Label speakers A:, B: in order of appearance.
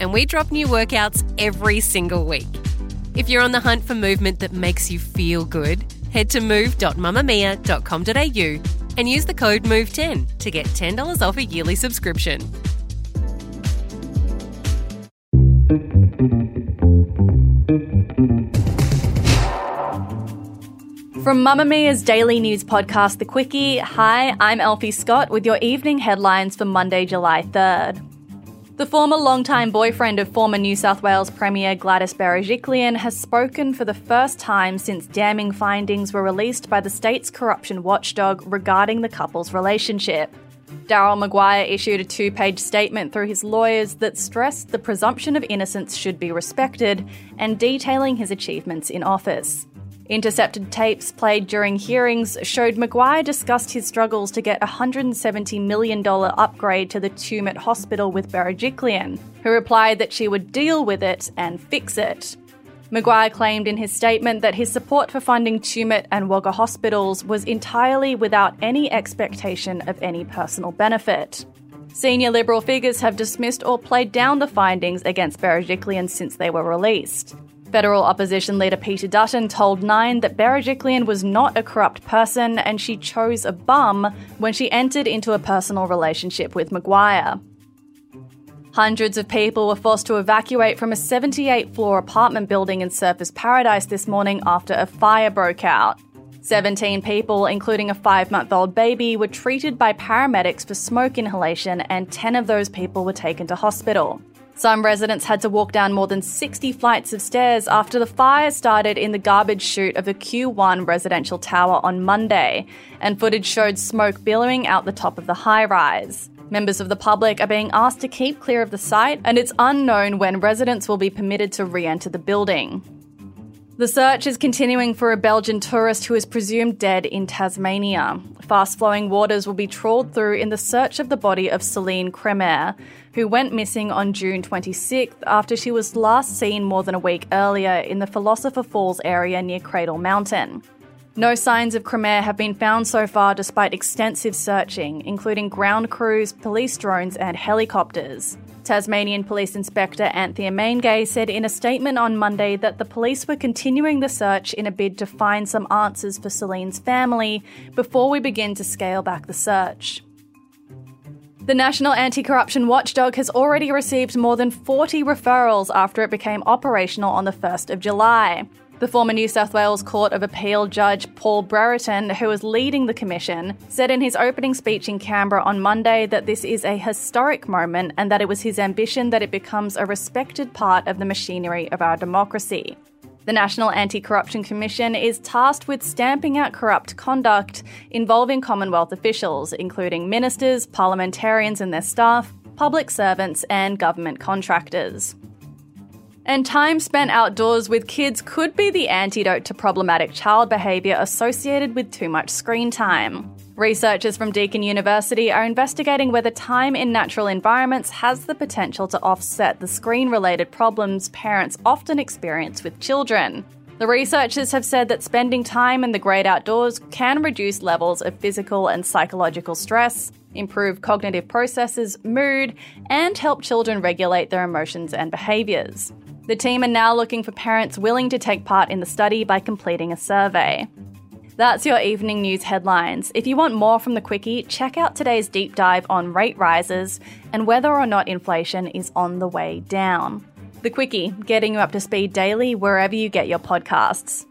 A: and we drop new workouts every single week. If you're on the hunt for movement that makes you feel good, head to move.mamamia.com.au and use the code MOVE10 to get $10 off a yearly subscription.
B: From Mamamia's daily news podcast, The Quicky, hi, I'm Elfie Scott with your evening headlines for Monday, July 3rd. The former longtime boyfriend of former New South Wales Premier Gladys Berejiklian has spoken for the first time since damning findings were released by the state's corruption watchdog regarding the couple's relationship. Daryl Maguire issued a two page statement through his lawyers that stressed the presumption of innocence should be respected and detailing his achievements in office. Intercepted tapes played during hearings showed Maguire discussed his struggles to get a $170 million upgrade to the Tumut Hospital with Berejiklian, who replied that she would deal with it and fix it. Maguire claimed in his statement that his support for funding Tumut and Wagga hospitals was entirely without any expectation of any personal benefit. Senior Liberal figures have dismissed or played down the findings against Berejiklian since they were released. Federal opposition leader Peter Dutton told Nine that Berejiklian was not a corrupt person and she chose a bum when she entered into a personal relationship with Maguire. Hundreds of people were forced to evacuate from a 78 floor apartment building in Surfers Paradise this morning after a fire broke out. 17 people, including a five month old baby, were treated by paramedics for smoke inhalation, and 10 of those people were taken to hospital. Some residents had to walk down more than 60 flights of stairs after the fire started in the garbage chute of the Q1 residential tower on Monday, and footage showed smoke billowing out the top of the high rise. Members of the public are being asked to keep clear of the site, and it's unknown when residents will be permitted to re enter the building. The search is continuing for a Belgian tourist who is presumed dead in Tasmania. Fast flowing waters will be trawled through in the search of the body of Celine Cremer, who went missing on June 26th after she was last seen more than a week earlier in the Philosopher Falls area near Cradle Mountain. No signs of Cremer have been found so far despite extensive searching, including ground crews, police drones, and helicopters. Tasmanian Police Inspector Anthea Maingay said in a statement on Monday that the police were continuing the search in a bid to find some answers for Celine's family before we begin to scale back the search. The National Anti Corruption Watchdog has already received more than 40 referrals after it became operational on the 1st of July. The former New South Wales Court of Appeal Judge Paul Brereton, who was leading the commission, said in his opening speech in Canberra on Monday that this is a historic moment and that it was his ambition that it becomes a respected part of the machinery of our democracy. The National Anti Corruption Commission is tasked with stamping out corrupt conduct involving Commonwealth officials, including ministers, parliamentarians and their staff, public servants, and government contractors. And time spent outdoors with kids could be the antidote to problematic child behaviour associated with too much screen time. Researchers from Deakin University are investigating whether time in natural environments has the potential to offset the screen related problems parents often experience with children. The researchers have said that spending time in the great outdoors can reduce levels of physical and psychological stress, improve cognitive processes, mood, and help children regulate their emotions and behaviours. The team are now looking for parents willing to take part in the study by completing a survey. That's your evening news headlines. If you want more from the Quicky, check out today's deep dive on rate rises and whether or not inflation is on the way down. The Quicky, getting you up to speed daily wherever you get your podcasts.